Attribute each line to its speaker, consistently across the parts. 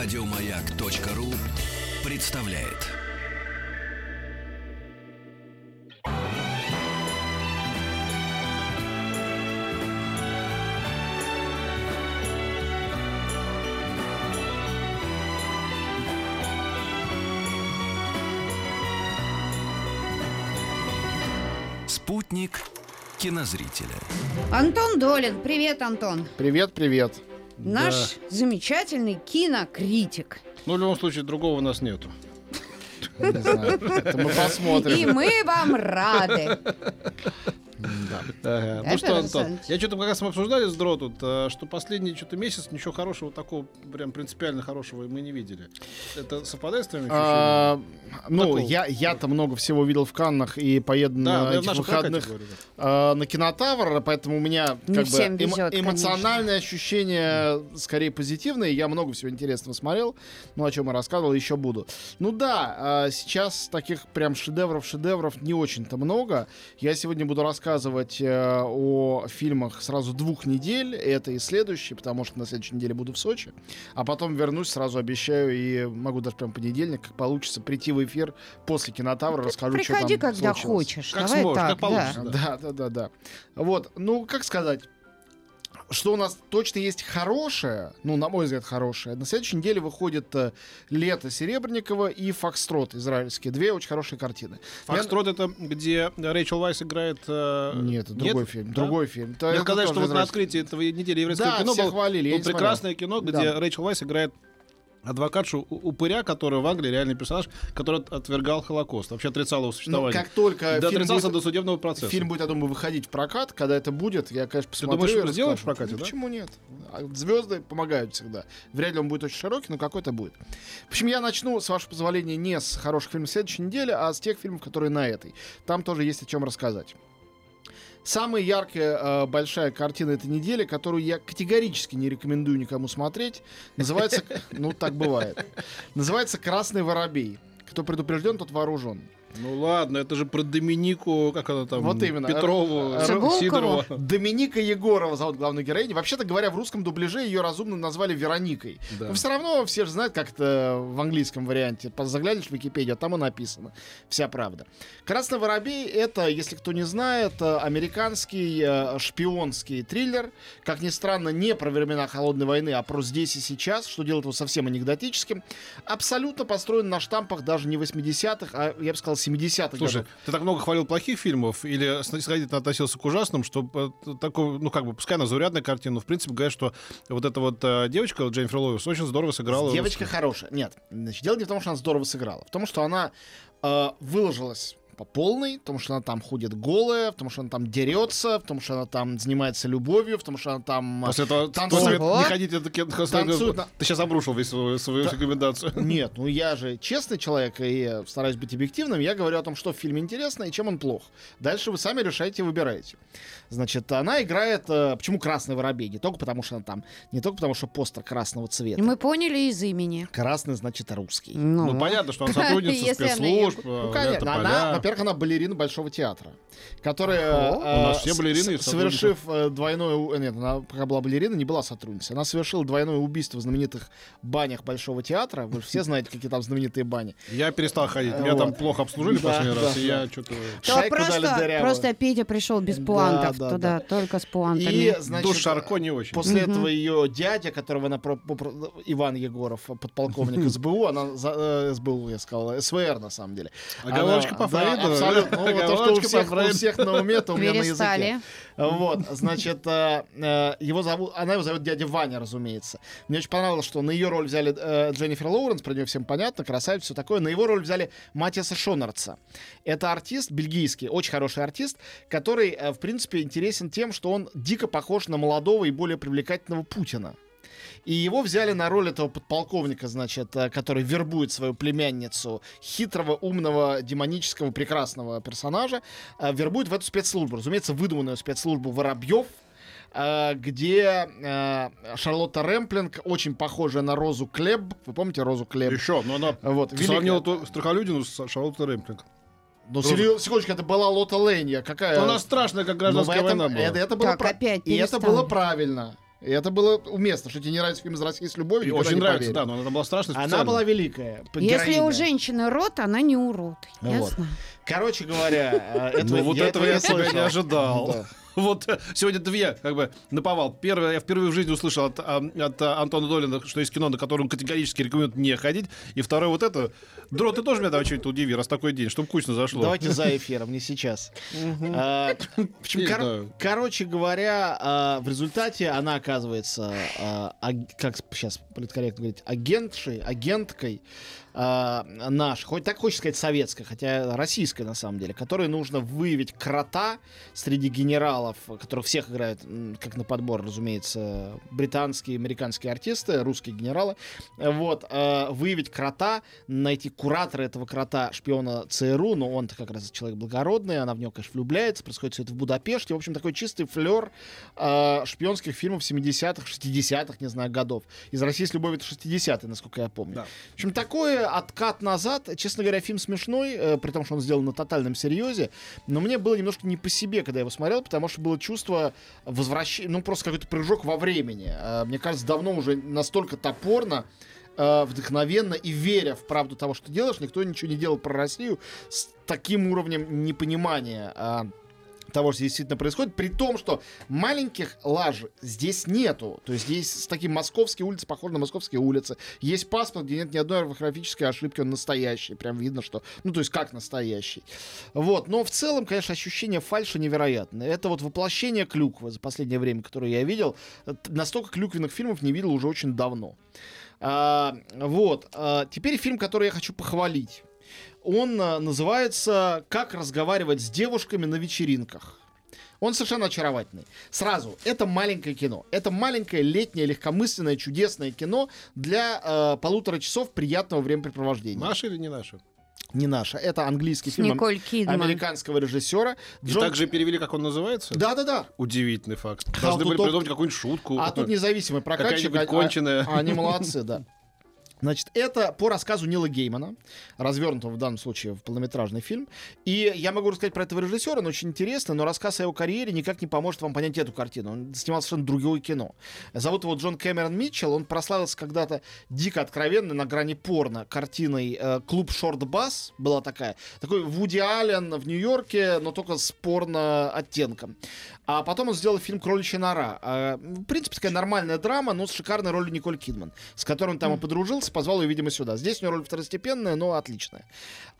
Speaker 1: Радиомаяк.ру представляет. Спутник кинозрителя.
Speaker 2: Антон Долин. Привет, Антон.
Speaker 3: Привет, привет.
Speaker 2: Наш замечательный кинокритик.
Speaker 4: Ну, в любом случае, другого у нас нету.
Speaker 3: Не знаю. Это мы
Speaker 2: И
Speaker 3: посмотрим.
Speaker 2: мы вам рады.
Speaker 3: Да.
Speaker 4: Ну что, Антон, я что-то как раз мы обсуждали с Дро тут, э, что последний что-то месяц ничего хорошего такого, прям принципиально хорошего мы не видели. Это совпадает с твоими?
Speaker 3: А, ну, я-то много всего видел в Каннах и поеду на этих выходных а, на кинотавр, поэтому у меня как бы
Speaker 2: всем
Speaker 3: эмо-
Speaker 2: везет,
Speaker 3: эмоциональные ощущения скорее позитивные. Я много всего интересного смотрел, ну, о чем я рассказывал, еще буду. Ну да, а, сейчас таких прям шедевров-шедевров не очень-то много. Я сегодня буду рассказывать э, о фильмах сразу двух недель, это и следующий, потому что на следующей неделе буду в Сочи. А потом вернусь, сразу обещаю, и могу даже прям в понедельник, как получится, прийти в эфир после кинотавра, расскажу, что там
Speaker 2: Приходи, когда
Speaker 3: случилось.
Speaker 2: хочешь.
Speaker 4: Как
Speaker 2: Давай
Speaker 4: сможешь,
Speaker 2: так,
Speaker 4: как получится.
Speaker 2: Да.
Speaker 4: Да,
Speaker 3: да, да, да. Вот, ну, как сказать, что у нас точно есть хорошее, ну, на мой взгляд, хорошее. На следующей неделе выходит э, «Лето» Серебренникова и «Фокстрот» израильские. Две очень хорошие картины.
Speaker 4: Фокстрот это где Рэйчел Вайс играет... э,
Speaker 3: Я- Нет, это другой фильм.
Speaker 4: Да?
Speaker 3: Другой фильм. Это-
Speaker 4: сказали,
Speaker 3: тоже
Speaker 4: что вот на открытии этого недели еврейского
Speaker 3: Да,
Speaker 4: кино было
Speaker 3: хвалили, я
Speaker 4: ну,
Speaker 3: не смотрел.
Speaker 4: прекрасное кино, где
Speaker 3: Да.
Speaker 4: Рэйчел Вайс играет адвокатшу упыря, который в Англии реальный персонаж, который от- отвергал Холокост, вообще отрицал его
Speaker 3: Но
Speaker 4: существование.
Speaker 3: как только
Speaker 4: да
Speaker 3: фильм будет,
Speaker 4: до судебного процесса.
Speaker 3: фильм будет, я думаю, выходить в прокат, когда это будет, я, конечно, посмотрю.
Speaker 4: думаешь,
Speaker 3: и
Speaker 4: его сделают в прокате,
Speaker 3: Ну,
Speaker 4: да?
Speaker 3: Почему нет? А Звезды помогают всегда. Вряд ли он будет очень широкий, но какой-то будет. В общем, я начну, с вашего позволения, не с хороших фильмов следующей недели, а с тех фильмов, которые на этой. Там тоже есть о чем рассказать. Самая яркая э, большая картина этой недели, которую я категорически не рекомендую никому смотреть, называется, ну так бывает, называется «Красный воробей». Кто предупрежден, тот вооружен.
Speaker 4: Ну ладно, это же про Доминику, как она там,
Speaker 3: Вот именно.
Speaker 4: Петрову,
Speaker 3: Р-
Speaker 2: Цибулкову.
Speaker 4: Сидорова.
Speaker 3: Доминика Егорова зовут главную героиню. Вообще-то говоря, в русском дубляже ее разумно назвали Вероникой.
Speaker 4: Да.
Speaker 3: Но все равно все же знают, как это в английском варианте. Заглянешь в Википедию, там и написано. Вся правда. «Красный воробей» — это, если кто не знает, э, американский э, шпионский триллер. Как ни странно, не про времена Холодной войны, а про здесь и сейчас, что делает его совсем анекдотическим. Абсолютно построен на штампах даже не 80-х, а, я бы сказал, 70-х
Speaker 4: Слушай,
Speaker 3: годов.
Speaker 4: ты так много хвалил плохих фильмов или снисходительно относился к ужасным, что э, такой, ну как бы, пускай она заурядная картина, но в принципе говорят, что вот эта вот э, девочка Дженнифер Лоуис очень здорово сыграла.
Speaker 3: Девочка хорошая. Нет, значит, дело не в том, что она здорово сыграла. В том, что она э, выложилась по полной, в том, что она там ходит голая, в том, что она там дерется, в том, что она там занимается любовью, в том, что она там... э,
Speaker 4: После этого
Speaker 3: танцует.
Speaker 4: после не ходите таки-
Speaker 3: Танцует
Speaker 4: Ты сейчас обрушил весь свою, свою
Speaker 3: Да.
Speaker 4: рекомендацию.
Speaker 3: Нет, ну я же честный человек и стараюсь быть объективным. Я говорю о том, что в фильме интересно и чем он плох. Дальше вы сами решаете и выбираете. Значит, она играет... э, почему красный воробей? Не только потому, что она там... Не только потому, что постер красного цвета.
Speaker 2: Мы поняли из имени.
Speaker 3: Красный значит русский.
Speaker 4: Ну, понятно, что она сотрудница
Speaker 2: она
Speaker 4: спецслужб,
Speaker 3: Ну,
Speaker 4: э, это
Speaker 3: конечно. Она,
Speaker 4: поля.
Speaker 3: Во-первых, она балерина Большого театра, которая,
Speaker 4: О,
Speaker 3: э,
Speaker 4: у нас все балерины
Speaker 3: совершив э, двойное... Нет, она пока была балерина, не была сотрудницей. Она совершила двойное убийство в знаменитых банях Большого театра. Вы же все знаете, какие там знаменитые бани.
Speaker 4: Я перестал ходить. Меня
Speaker 3: Вот.
Speaker 4: там плохо обслужили в последний раз, и я что-то...
Speaker 2: Просто, просто Петя пришел без пуантов
Speaker 3: да,
Speaker 2: туда, только с пуантами.
Speaker 3: И, значит,
Speaker 4: Душ Шарко не очень.
Speaker 3: После этого ее дядя, которого она Иван Егоров, подполковник СБУ, она э, СБУ, я сказал, СВР на самом деле.
Speaker 4: Оговорочка
Speaker 3: Она-
Speaker 4: по
Speaker 3: да,
Speaker 4: Фрейду.
Speaker 3: абсолютно. Ну, вот то, что у всех, у всех на уме, то у меня на языке. Вот, значит, э, э, его зовут, она его зовут дядя Ваня, разумеется. Мне очень понравилось, что на ее роль взяли э, Дженнифер Лоуренс, про нее всем понятно, красавица, все такое. На его роль взяли Матиаса Шонарца. Это артист бельгийский, очень хороший артист, который, э, в принципе, интересен тем, что он дико похож на молодого и более привлекательного Путина. И его взяли на роль этого подполковника, значит, э, который вербует свою племянницу, хитрого, умного, демонического, прекрасного персонажа, э, вербует в эту спецслужбу. Разумеется, выдуманную спецслужбу Воробьев, э, где э, Шарлотта Рэмплинг, очень похожая на Розу Клеб. Вы помните Розу Клеб?
Speaker 4: Еще, но она...
Speaker 3: Вот, великая-
Speaker 4: сравнила ту Страхолюдину с Шарлоттой Рэмплинг.
Speaker 3: Ну, серьез- секундочку, это была Лота Лэнья. Какая?
Speaker 4: Она страшная, как
Speaker 3: Ну,
Speaker 4: гражданская
Speaker 3: этом-
Speaker 4: война была.
Speaker 3: Это, это было
Speaker 2: Так,
Speaker 3: пра-
Speaker 2: опять
Speaker 3: И это было правильно. И это было уместно, что тебе не нравится фильм из России с любовью.
Speaker 4: Очень
Speaker 3: не
Speaker 4: нравится,
Speaker 3: поверю.
Speaker 4: да, но она была страшно
Speaker 3: Она
Speaker 4: специально.
Speaker 3: была великая. п-
Speaker 2: Если
Speaker 3: героиня.
Speaker 2: у женщины рот, она не урод.
Speaker 3: Вот.
Speaker 2: Ясно?
Speaker 3: Короче говоря, э, этого,
Speaker 4: Ну вот этого я себя не ожидал.
Speaker 3: Да.
Speaker 4: Вот э, сегодня две, как бы, наповал. Первое, я впервые в жизни услышал от, а, от а, Антона Долина, что есть кино, на которое он категорически рекомендует не ходить. И второе, вот это. Дро, ты тоже меня давай что-нибудь удиви, раз такой день, чтобы кучно зашло.
Speaker 3: Давайте за эфиром, не сейчас. А, короче говоря, в результате она оказывается, как сейчас политкорректно говорить, агентшей, агенткой а, наш, хоть так хочется сказать советской, хотя российской на самом деле, которой нужно выявить крота среди генералов, которых всех играют, как на подбор, разумеется, британские, американские артисты, русские генералы. Вот, а, выявить крота, найти куратора этого крота, шпиона ЦРУ, но он-то как раз человек благородный, она в него, конечно, влюбляется, происходит все это в Будапеште. В общем, такой чистый флер а, шпионских фильмов 70-х, 60-х, не знаю, годов. Из России с любовью это 60-е, насколько я помню.
Speaker 4: Да.
Speaker 3: В общем, такой откат назад. Честно говоря, фильм смешной, э, при том, что он сделан на тотальном серьезе. Но мне было немножко не по себе, когда я его смотрел, потому что было чувство возвращения, ну, просто какой-то прыжок во времени. Э, мне кажется, давно уже настолько топорно, э, вдохновенно и веря в правду того, что делаешь, никто ничего не делал про Россию с таким уровнем непонимания а, того, что действительно происходит, при том, что маленьких лаж здесь нету. То есть здесь с таким московские улицы похожи на московские улицы. Есть паспорт, где нет ни одной орфографической ошибки, он настоящий. Прям видно, что... Ну, то есть как настоящий. Вот. Но в целом, конечно, ощущение фальши невероятное. Это вот воплощение клюквы за последнее время, которое я видел. Настолько клюквенных фильмов не видел уже очень давно. А, вот. А, теперь фильм, который я хочу похвалить. Он а, называется «Как разговаривать с девушками на вечеринках». Он совершенно очаровательный. Сразу, это маленькое кино. Это маленькое, летнее, легкомысленное, чудесное кино для э, полутора часов приятного времяпрепровождения.
Speaker 4: Наши или не наши?
Speaker 3: Не наше. Это английский фильм
Speaker 2: Николь Кидман.
Speaker 3: американского режиссера.
Speaker 4: И
Speaker 3: Джон-
Speaker 4: также перевели, как он называется?
Speaker 3: Да-да-да.
Speaker 4: Удивительный факт. Должны
Speaker 3: to
Speaker 4: были придумать какую-нибудь шутку.
Speaker 3: А тут независимый прокатчик.
Speaker 4: Какая-нибудь
Speaker 3: а-
Speaker 4: конченая.
Speaker 3: а- Они молодцы, да. Значит, это по рассказу Нила Геймана, развернутого в данном случае в полнометражный фильм. И я могу рассказать про этого режиссера, он очень интересный, но рассказ о его карьере никак не поможет вам понять эту картину. Он снимал совершенно другое кино. Зовут его Джон Кэмерон Митчелл. Он прославился когда-то дико откровенно на грани порно картиной э, «Клуб Шорт Бас» была такая. Такой Вуди Аллен в Нью-Йорке, но только с порно оттенком. А потом он сделал фильм «Кроличья нора». А, В принципе, такая нормальная драма, но с шикарной ролью Николь Кидман, с которой он там и подружился, позвал ее, видимо, сюда. Здесь у него роль второстепенная, но отличная.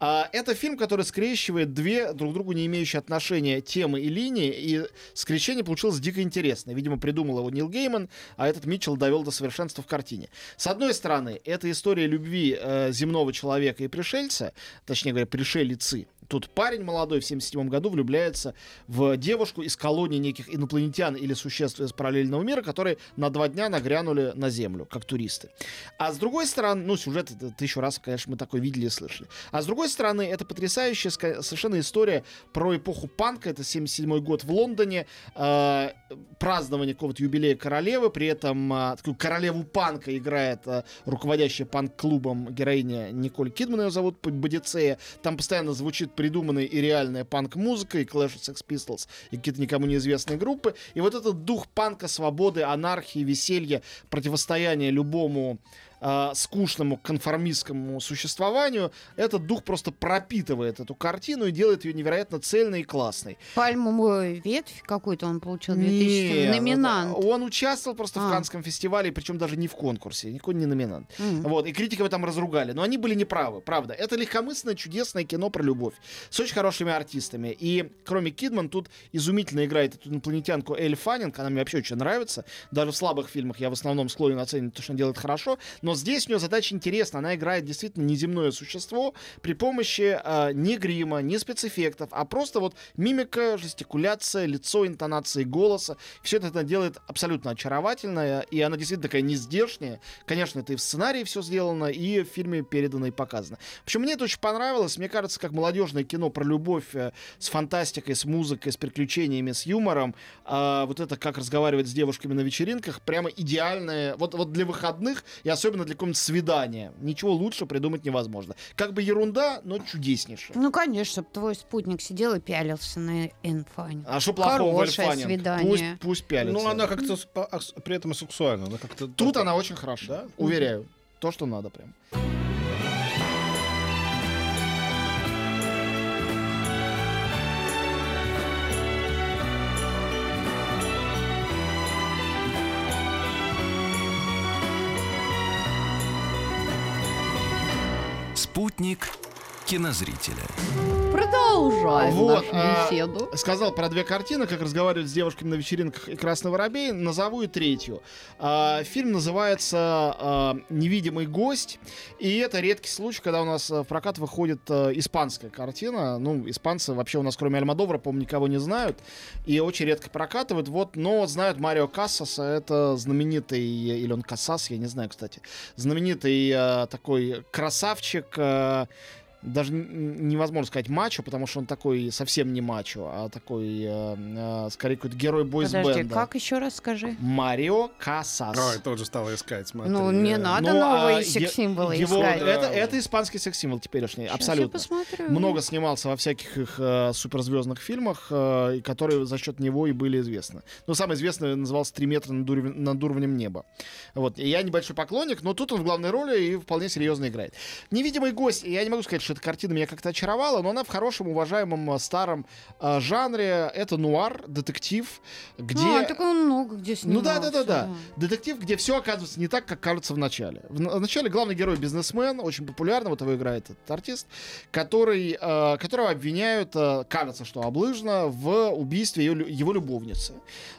Speaker 3: А, Это фильм, который скрещивает две друг другу не имеющие отношения темы и линии, и скрещение получилось дико интересное. Видимо, придумал его Нил Гейман, а этот Митчелл довел до совершенства в картине. С одной стороны, это история любви э, земного человека и пришельца, точнее говоря, пришелицы. Тут парень молодой в 77 году влюбляется в девушку из колонии неких инопланетян или существ из параллельного мира, которые на два дня нагрянули на Землю, как туристы. А с другой стороны, ну, сюжет тысячу раз, конечно, мы такой видели и слышали. А с другой стороны, это потрясающая совершенно история про эпоху панка. Это 77 год в Лондоне, э, празднование какого-то юбилея королевы, при этом э, такую королеву панка играет э, руководящая панк-клубом героиня Николь Кидман, ее зовут Бодицея. Там постоянно звучит придуманная и реальная панк-музыка, и Clash of Sex Pistols, и какие-то никому неизвестные группы. И вот этот дух панка, свободы, анархии, веселья, противостояния любому э, скучному конформистскому существованию, этот дух просто пропитывает эту картину и делает ее невероятно цельной и классной.
Speaker 2: Пальмовую ветвь какую-то он получил,
Speaker 3: Нет,
Speaker 2: 2007 номинант.
Speaker 3: Он участвовал просто в
Speaker 2: А.
Speaker 3: Канском фестивале, причем даже не в конкурсе, никакой не номинант.
Speaker 2: М.
Speaker 3: Вот, и критики его там разругали. Но они были неправы, правда. Это легкомысленное, чудесное кино про любовь. С очень хорошими артистами. И кроме Кидман, тут изумительно играет эту инопланетянку Эль Фаннинг. Она мне вообще очень нравится. Даже в слабых фильмах я в основном склонен оценивать то, что она делает хорошо. Но здесь у нее задача интересна. Она играет действительно неземное существо при помощи а, не грима, не спецэффектов, а просто вот мимика, жестикуляция, лицо, интонации голоса. Все это она делает абсолютно очаровательно. И она действительно такая нездешняя. Конечно, это и в сценарии все сделано, и в фильме передано и показано. Общем, мне это очень понравилось. Мне кажется, как молодежное кино про любовь э, с фантастикой, с музыкой, с приключениями, с юмором. а вот это как разговаривать с девушками на вечеринках, прямо идеальное. Вот, вот для выходных, и особенно особенно для какого-нибудь свидания. Ничего лучше придумать невозможно. Как бы ерунда, но чудеснейшая.
Speaker 2: Ну, конечно, чтобы твой спутник сидел и пялился на инфань.
Speaker 3: А что плохого в
Speaker 2: Хорошее
Speaker 3: Эльфанинг?
Speaker 2: свидание.
Speaker 3: Пусть, пусть пялится.
Speaker 4: Ну, она как-то а, при этом и сексуальна. Она как-то
Speaker 3: Тут она очень хороша,
Speaker 4: Да?
Speaker 3: уверяю. То, что надо прям.
Speaker 1: Спутник кинозрителя.
Speaker 2: Продолжаем
Speaker 3: Вот,
Speaker 2: нашу
Speaker 3: а,
Speaker 2: беседу.
Speaker 3: Сказал про две картины, как разговаривать с девушками на вечеринках и «Красный воробей». Назову и третью. А, фильм называется а, «Невидимый гость». И это редкий случай, когда у нас а, в прокат выходит а, испанская картина. Ну, испанцы вообще у нас, кроме Альмадовра, по-моему, никого не знают. И очень редко прокатывают. Вот, но знают Марио Кассаса. Это знаменитый, или он Кассас, я не знаю, кстати. Знаменитый а, такой красавчик, а, даже невозможно сказать мачо, потому что он такой совсем не мачо, а такой, э, э, скорее, какой-то герой
Speaker 2: Подожди,
Speaker 3: бойсбенда.
Speaker 2: как еще раз скажи?
Speaker 3: Марио Касас.
Speaker 4: Ой, тоже стала искать, смотри.
Speaker 2: Ну, не
Speaker 4: Э,
Speaker 2: надо
Speaker 3: Ну,
Speaker 2: новые
Speaker 3: а
Speaker 2: секс-символы
Speaker 3: его-
Speaker 2: искать.
Speaker 3: Это,
Speaker 4: Да.
Speaker 3: это испанский секс-символ теперешний,
Speaker 2: Щас
Speaker 3: абсолютно.
Speaker 2: я посмотрю.
Speaker 3: Много снимался во всяких их э, суперзвездных фильмах, э, которые за счет него и были известны. Ну, самый известный назывался «Три метра над, уров- над уровнем неба». Вот. И я небольшой поклонник, но тут он в главной роли и вполне серьезно играет. «Невидимый гость», я не могу сказать, что эта картина меня как-то очаровала, но она в хорошем, уважаемом э, старом э, жанре. Это нуар, детектив, где...
Speaker 2: А, так он много где
Speaker 3: Ну да, да, да, да. Детектив, где все оказывается не так, как кажется в начале. В, на- в начале главный герой бизнесмен, очень популярный, вот его играет этот артист, который, э, которого обвиняют, э, кажется, что облыжно, в убийстве ее, его любовницы.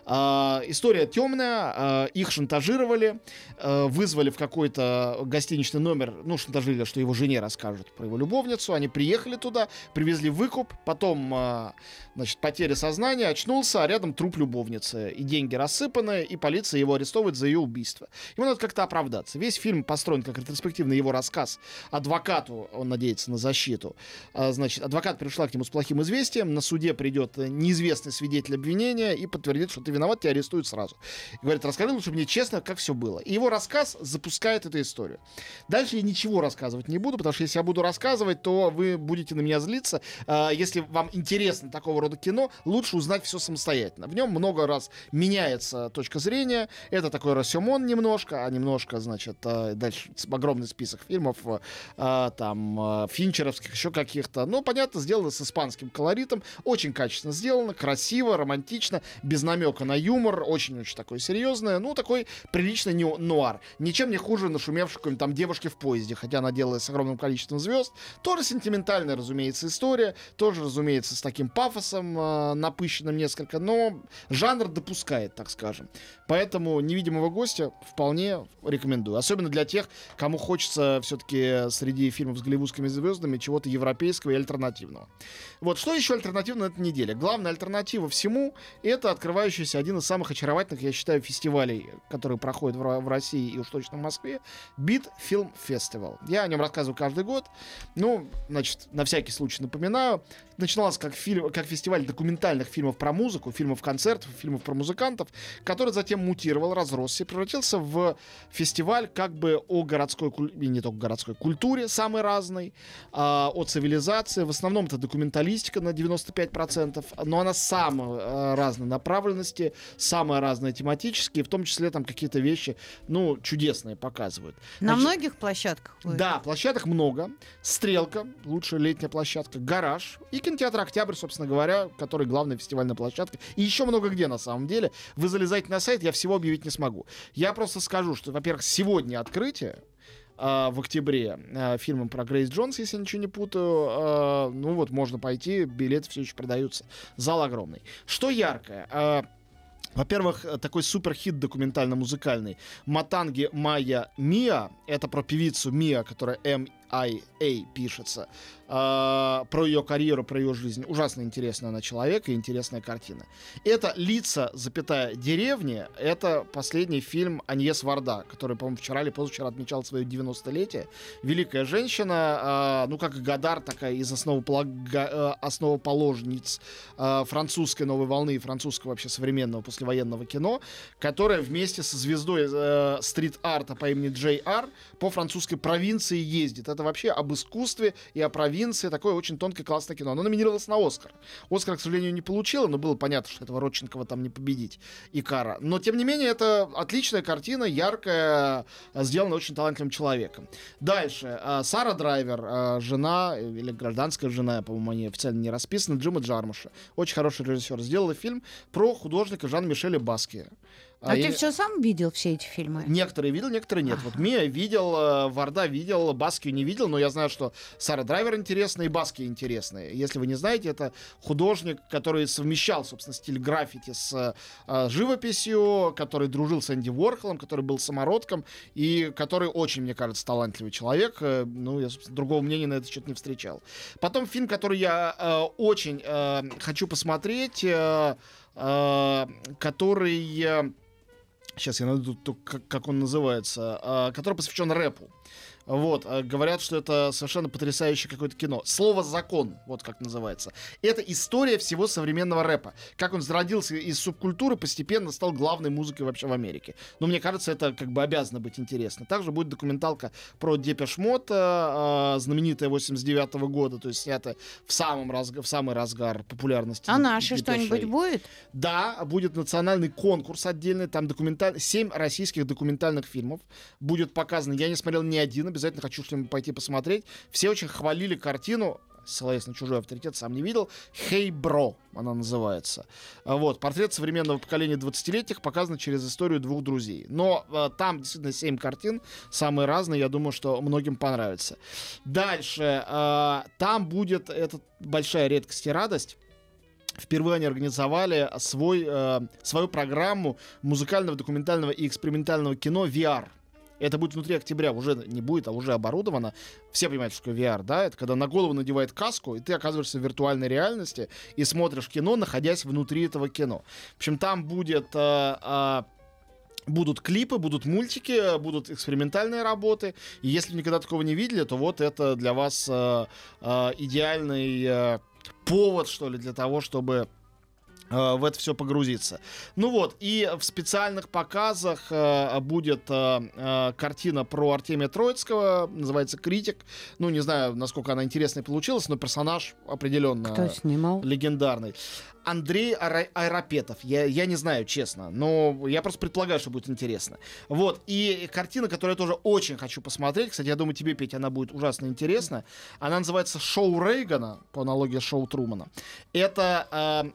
Speaker 3: Э, история темная, э, их шантажировали, э, вызвали в какой-то гостиничный номер, ну, шантажировали, что его жене расскажут про его любовницу. Они приехали туда, привезли выкуп, потом, э, значит, потеря сознания, очнулся, а рядом труп любовницы. И деньги рассыпаны, и полиция его арестовывает за ее убийство. Ему надо как-то оправдаться. Весь фильм построен как ретроспективный его рассказ адвокату, он надеется на защиту. А, Значит, адвокат пришла к нему с плохим известием, на суде придет неизвестный свидетель обвинения и подтвердит, что ты виноват, тебя арестуют сразу. И говорит, расскажи лучше мне честно, как все было. И его рассказ запускает эту историю. Дальше я ничего рассказывать не буду, потому что если я буду рассказывать, то вы будете на меня злиться. А, Если вам интересно такого рода кино, лучше узнать все самостоятельно. В нем много раз меняется точка зрения. Это такой Рассемон немножко, а немножко, значит, а, дальше огромный список фильмов, а, там, финчеровских, еще каких-то. Ну, понятно, сделано с испанским колоритом. Очень качественно сделано, красиво, романтично, без намека на юмор. Очень-очень такое серьезное. Ну, такой приличный ню- нуар. Ничем не хуже нашумевшей какой-нибудь там девушки в поезде, хотя она делает с огромным количеством звезд. Тоже сентиментальная, разумеется, история. Тоже, разумеется, с таким пафосом э, напыщенным несколько. Но жанр допускает, так скажем. Поэтому «Невидимого гостя» вполне рекомендую. Особенно для тех, кому хочется все-таки среди фильмов с голливудскими звездами чего-то европейского и альтернативного. Вот что еще альтернативно на этой неделе? Главная альтернатива всему — это открывающийся один из самых очаровательных, я считаю, фестивалей, которые проходят в, в России и уж точно в Москве — Бит Фильм Фестивал. Я о нем рассказываю каждый год. Ну, значит, на всякий случай напоминаю. Начиналось как, фильм, как фестиваль документальных фильмов про музыку, фильмов-концертов, фильмов про музыкантов, который затем мутировал, разросся и превратился в фестиваль как бы о городской, и не только городской, культуре самой разной, а, о цивилизации. В основном это документалистика на 95%, но она самой э, разной направленности, самые разные тематические, в том числе там какие-то вещи, ну, чудесные показывают.
Speaker 2: На
Speaker 3: Значит,
Speaker 2: многих площадках будет?
Speaker 3: да, площадок много. Стрелка, лучшая летняя площадка, гараж и кинотеатр Октябрь, собственно говоря, который главная фестивальная площадка. И еще много где на самом деле. Вы залезайте на сайт, я всего объявить не смогу. Я просто скажу, что, во-первых, сегодня открытие а, в октябре а, фильмом про Грейс Джонс, если я ничего не путаю. А, ну вот, можно пойти, билеты все еще продаются. Зал огромный. Что яркое? Во-первых, такой суперхит документально-музыкальный Матанги Майя Мия. Это про певицу Мия, которая М CIA пишется. А, про ее карьеру, про ее жизнь. Ужасно интересная она человек и интересная картина. Это «Лица, запятая, деревни». Это последний фильм Аньес Варда, который, по-моему, вчера или позавчера отмечал свое 90-летие. Великая женщина, а, ну, как Гадар, такая из основополага- э, основоположниц а, французской новой волны и французского вообще современного послевоенного кино, которая вместе со звездой э, стрит-арта по имени Джей Ар по французской провинции ездит. Это вообще об искусстве и о провинции. Такое очень тонкое, классное кино. Оно номинировалось на Оскар. Оскар, к сожалению, не получило, но было понятно, что этого Родченкова там не победить. Икара. Но, тем не менее, это отличная картина, яркая, э, сделана очень талантливым человеком. Дальше. э, Сара Драйвер, э, жена, или гражданская жена, по-моему, они официально не расписаны, Джима Джармуша. Очень хороший режиссер. Сделала фильм про художника Жан-Мишеля Баски.
Speaker 2: А,
Speaker 3: я-
Speaker 2: ты все сам видел все эти фильмы?
Speaker 3: Некоторые видел, некоторые нет. Вот Мия видел, э, Варда видел, Баски не видел, но я знаю, что Сара Драйвер интересная и Баски интересные. Если вы не знаете, это художник, который совмещал, собственно, стиль граффити с э, живописью, который дружил с Энди Уорхолом, который был самородком и который очень, мне кажется, талантливый человек. Э, Ну, я, собственно, другого мнения на это счет не встречал. Потом фильм, который я э, очень э, хочу посмотреть, э, э, который... э, Сейчас я найду, как, как он называется, а, который посвящен рэпу. Вот, а, говорят, что это совершенно потрясающее какое-то кино. Слово «закон», вот как называется. Это история всего современного рэпа. Как он зародился из субкультуры, постепенно стал главной музыкой вообще в Америке. Но мне кажется, это как бы обязано быть интересно. Также будет документалка про Depeche Mode, а, знаменитая 89 года, то есть снята в, самом разга- в самый разгар популярности.
Speaker 2: А наши что-нибудь будет?
Speaker 3: Да, будет национальный конкурс отдельный, там документаль... 7 российских документальных фильмов будет показано. Я не смотрел ни один, обязательно хочу пойти посмотреть. Все очень хвалили картину, ссылаясь на чужой авторитет, сам не видел. «Hey, bro» она называется. А Вот, портрет современного поколения 20-летних показан через историю двух друзей. Но э, там действительно 7 картин, самые разные, я думаю, что многим понравится. Дальше, э, там будет, это большая редкость и радость, Впервые они организовали свой, э, свою программу музыкального, документального и экспериментального кино VR. Это будет внутри октября, уже не будет, а уже оборудовано. Все понимают, что VR, да? Это когда на голову надевает каску, и ты оказываешься в виртуальной реальности и смотришь кино, находясь внутри этого кино. В общем, там будет... э, э, Будут клипы, будут мультики, будут экспериментальные работы. И если никогда такого не видели, то вот это для вас э, э, идеальный э, повод, что ли, для того, чтобы в это все погрузиться. Ну вот, и в специальных показах э, будет э, э, картина про Артемия Троицкого, называется «Критик». Ну, не знаю, насколько она интересная получилась, но персонаж определенно
Speaker 2: Кто снимал?
Speaker 3: легендарный. Андрей Айрапетов. Я, я не знаю, честно, но я просто предполагаю, что будет интересно. Вот, и картина, которую я тоже очень хочу посмотреть, кстати, я думаю, тебе, Петя, она будет ужасно интересна. Она называется «Шоу Рейгана», по аналогии с «Шоу Трумана». Это, э,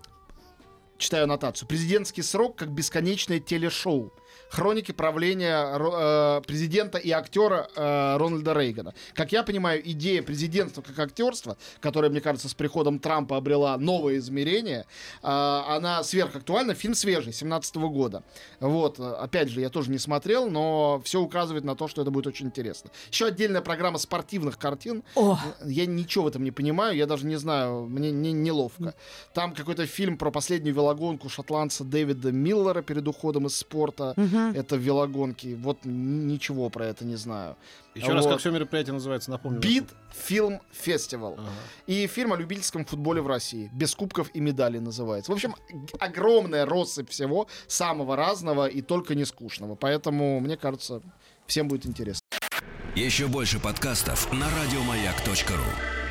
Speaker 3: читаю аннотацию, «Президентский срок как бесконечное телешоу». Хроники правления э, президента и актера э, Рональда Рейгана. Как я понимаю, идея президентства как актерства, которая, мне кажется, с приходом Трампа обрела новое измерение, э, она сверхактуальна. Фильм свежий, 17 года. Вот, опять же, я тоже не смотрел, но все указывает на то, что это будет очень интересно. Еще отдельная программа спортивных картин.
Speaker 2: О,
Speaker 3: Я ничего в этом не понимаю, я даже не знаю, мне не, неловко. Там какой-то фильм про последнюю велогонку шотландца Дэвида Миллера перед уходом из спорта.
Speaker 2: Мгм.
Speaker 3: Это велогонки. Вот ничего про это не знаю.
Speaker 4: Еще раз,
Speaker 3: Вот.
Speaker 4: как все мероприятие называется, напомню.
Speaker 3: Бит Фильм Фестивал.
Speaker 4: Ага.
Speaker 3: И фильм о любительском футболе в России. Без кубков и медалей называется. В общем, г- огромная россыпь всего, самого разного и только не скучного. Поэтому, мне кажется, всем будет интересно.
Speaker 1: Еще больше подкастов на радиомаяк.ру.